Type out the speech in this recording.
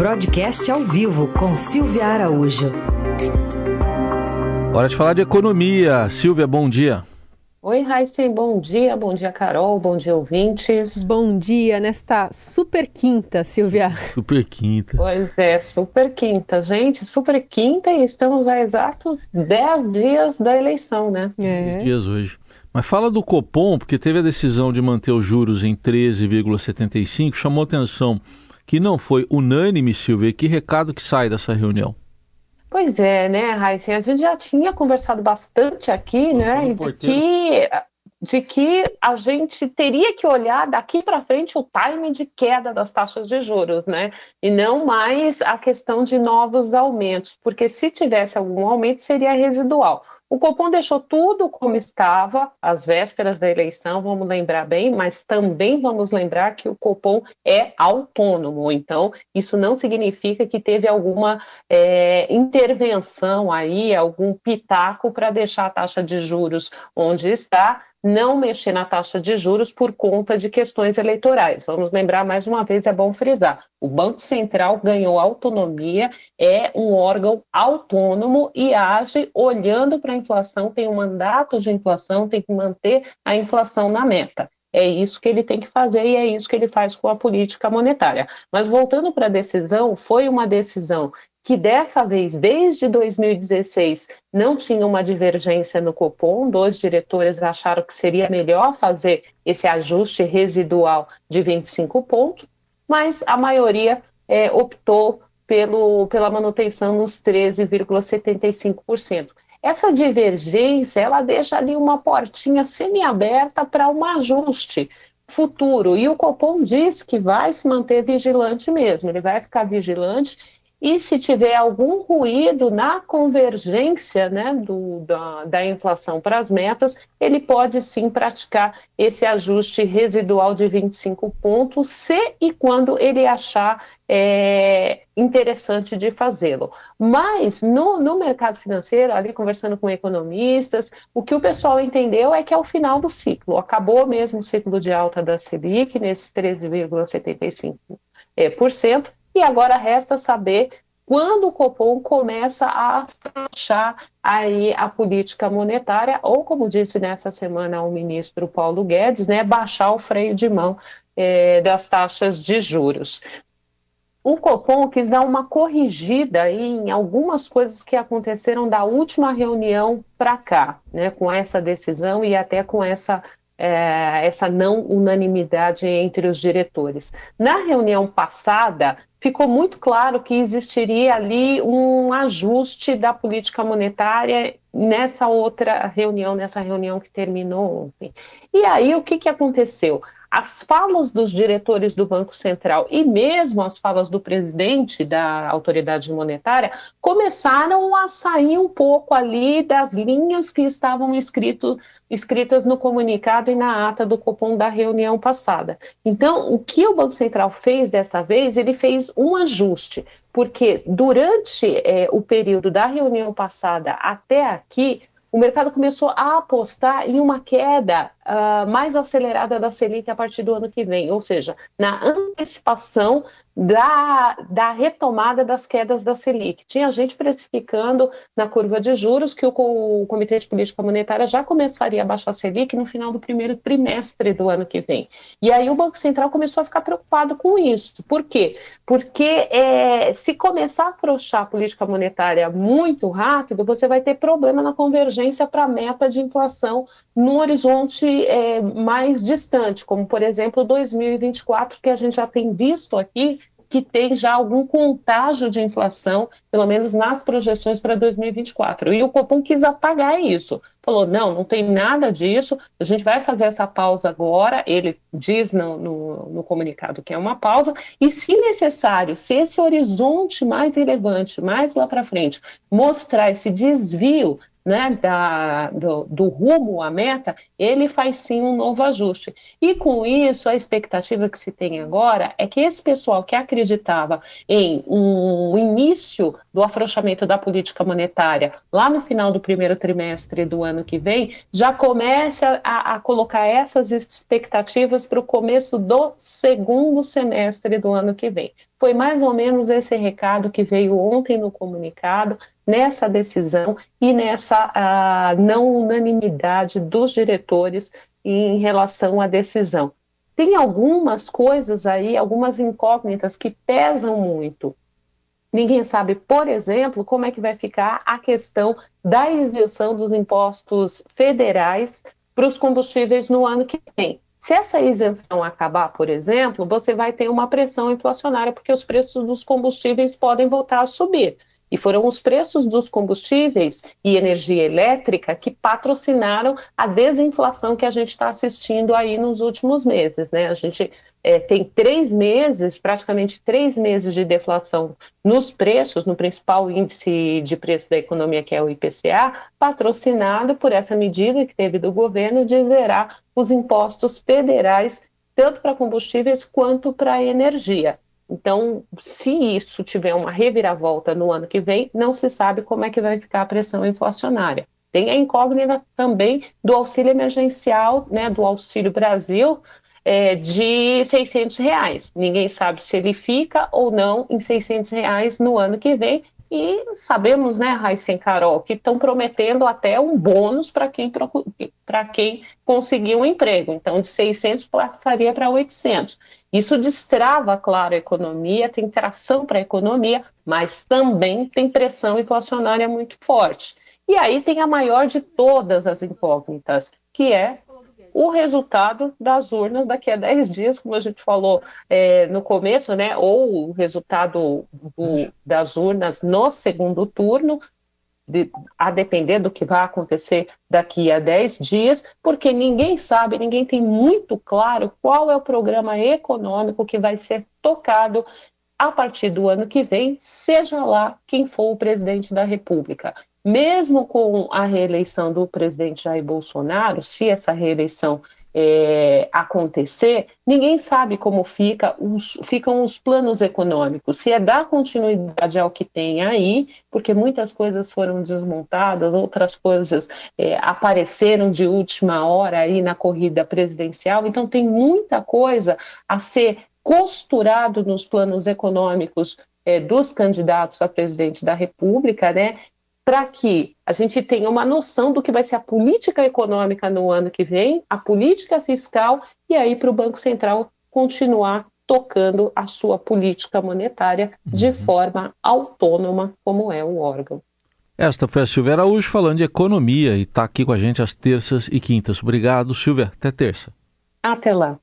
Broadcast ao vivo com Silvia Araújo. Hora de falar de economia. Silvia, bom dia. Oi, Raíssen, bom dia, bom dia, Carol, bom dia, ouvintes. Bom dia nesta super quinta, Silvia. Super quinta. Pois é, super quinta, gente, super quinta e estamos a exatos 10 dias da eleição, né? É. dias hoje. Mas fala do Copom, porque teve a decisão de manter os juros em 13,75, chamou atenção que não foi unânime, Silvia. Que recado que sai dessa reunião? Pois é, né, Raíssa? A gente já tinha conversado bastante aqui, né, de que, de que a gente teria que olhar daqui para frente o time de queda das taxas de juros, né, e não mais a questão de novos aumentos, porque se tivesse algum aumento seria residual. O Copom deixou tudo como estava às vésperas da eleição, vamos lembrar bem, mas também vamos lembrar que o Copom é autônomo, então isso não significa que teve alguma é, intervenção aí, algum pitaco para deixar a taxa de juros onde está, não mexer na taxa de juros por conta de questões eleitorais. Vamos lembrar mais uma vez, é bom frisar: o Banco Central ganhou autonomia, é um órgão autônomo e age olhando para a inflação, tem um mandato de inflação, tem que manter a inflação na meta. É isso que ele tem que fazer e é isso que ele faz com a política monetária. Mas voltando para a decisão, foi uma decisão que dessa vez, desde 2016, não tinha uma divergência no Copom. Dois diretores acharam que seria melhor fazer esse ajuste residual de 25 pontos, mas a maioria é, optou pelo, pela manutenção nos 13,75%. Essa divergência, ela deixa ali uma portinha semiaberta para um ajuste futuro. E o Copom diz que vai se manter vigilante mesmo, ele vai ficar vigilante e se tiver algum ruído na convergência né, do, da, da inflação para as metas, ele pode sim praticar esse ajuste residual de 25 pontos, se e quando ele achar é, interessante de fazê-lo. Mas no, no mercado financeiro, ali conversando com economistas, o que o pessoal entendeu é que é o final do ciclo. Acabou mesmo o ciclo de alta da Selic, nesses 13,75%. É, por cento, e agora resta saber quando o Copom começa a fechar aí a política monetária, ou como disse nessa semana o ministro Paulo Guedes, né, baixar o freio de mão é, das taxas de juros. O Copom quis dar uma corrigida em algumas coisas que aconteceram da última reunião para cá, né, com essa decisão e até com essa é, essa não unanimidade entre os diretores. Na reunião passada, ficou muito claro que existiria ali um ajuste da política monetária nessa outra reunião, nessa reunião que terminou ontem. E aí, o que, que aconteceu? As falas dos diretores do Banco Central e mesmo as falas do presidente da autoridade monetária começaram a sair um pouco ali das linhas que estavam escrito, escritas no comunicado e na ata do Copom da reunião passada. Então, o que o Banco Central fez dessa vez, ele fez um ajuste, porque durante é, o período da reunião passada até aqui, o mercado começou a apostar em uma queda uh, mais acelerada da Selic a partir do ano que vem, ou seja, na antecipação da, da retomada das quedas da Selic. Tinha gente precificando na curva de juros que o, o Comitê de Política Monetária já começaria a baixar a Selic no final do primeiro trimestre do ano que vem. E aí o Banco Central começou a ficar preocupado com isso. Por quê? Porque é, se começar a afrouxar a política monetária muito rápido, você vai ter problema na convergência para a meta de inflação num horizonte é, mais distante, como por exemplo 2024, que a gente já tem visto aqui que tem já algum contágio de inflação, pelo menos nas projeções para 2024. E o Copom quis apagar isso. Falou: não, não tem nada disso, a gente vai fazer essa pausa agora. Ele diz no, no, no comunicado que é uma pausa, e se necessário, se esse horizonte mais relevante, mais lá para frente, mostrar esse desvio né, da, do, do, rumo à meta, ele faz sim um novo ajuste. E com isso, a expectativa que se tem agora é que esse pessoal que acreditava em um início do afrouxamento da política monetária lá no final do primeiro trimestre do ano que vem, já comece a, a colocar essas expectativas para o começo do segundo semestre do ano que vem. Foi mais ou menos esse recado que veio ontem no comunicado, nessa decisão e nessa não unanimidade dos diretores em relação à decisão. Tem algumas coisas aí, algumas incógnitas que pesam muito. Ninguém sabe, por exemplo, como é que vai ficar a questão da isenção dos impostos federais para os combustíveis no ano que vem. Se essa isenção acabar, por exemplo, você vai ter uma pressão inflacionária, porque os preços dos combustíveis podem voltar a subir. E foram os preços dos combustíveis e energia elétrica que patrocinaram a desinflação que a gente está assistindo aí nos últimos meses. Né? A gente é, tem três meses, praticamente três meses de deflação nos preços, no principal índice de preço da economia, que é o IPCA, patrocinado por essa medida que teve do governo de zerar os impostos federais, tanto para combustíveis quanto para energia. Então, se isso tiver uma reviravolta no ano que vem, não se sabe como é que vai ficar a pressão inflacionária. Tem a incógnita também do auxílio emergencial, né, do Auxílio Brasil, é, de 600 reais. Ninguém sabe se ele fica ou não em 600 reais no ano que vem, e sabemos, né, Raíssa e Carol, que estão prometendo até um bônus para quem, para quem conseguir um emprego. Então, de 600 passaria para 800. Isso destrava, claro, a economia, tem tração para a economia, mas também tem pressão inflacionária muito forte. E aí tem a maior de todas as incógnitas, que é o resultado das urnas daqui a 10 dias, como a gente falou é, no começo, né? Ou o resultado do, das urnas no segundo turno, de, a depender do que vai acontecer daqui a 10 dias, porque ninguém sabe, ninguém tem muito claro qual é o programa econômico que vai ser tocado a partir do ano que vem, seja lá quem for o presidente da República mesmo com a reeleição do presidente Jair Bolsonaro, se essa reeleição é, acontecer, ninguém sabe como fica os, ficam os planos econômicos, se é dar continuidade ao que tem aí, porque muitas coisas foram desmontadas, outras coisas é, apareceram de última hora aí na corrida presidencial, então tem muita coisa a ser costurado nos planos econômicos é, dos candidatos a presidente da República, né? Para que a gente tenha uma noção do que vai ser a política econômica no ano que vem, a política fiscal, e aí para o Banco Central continuar tocando a sua política monetária de uhum. forma autônoma, como é o órgão. Esta foi a Silvia Araújo falando de economia e está aqui com a gente às terças e quintas. Obrigado, Silvia. Até terça. Até lá.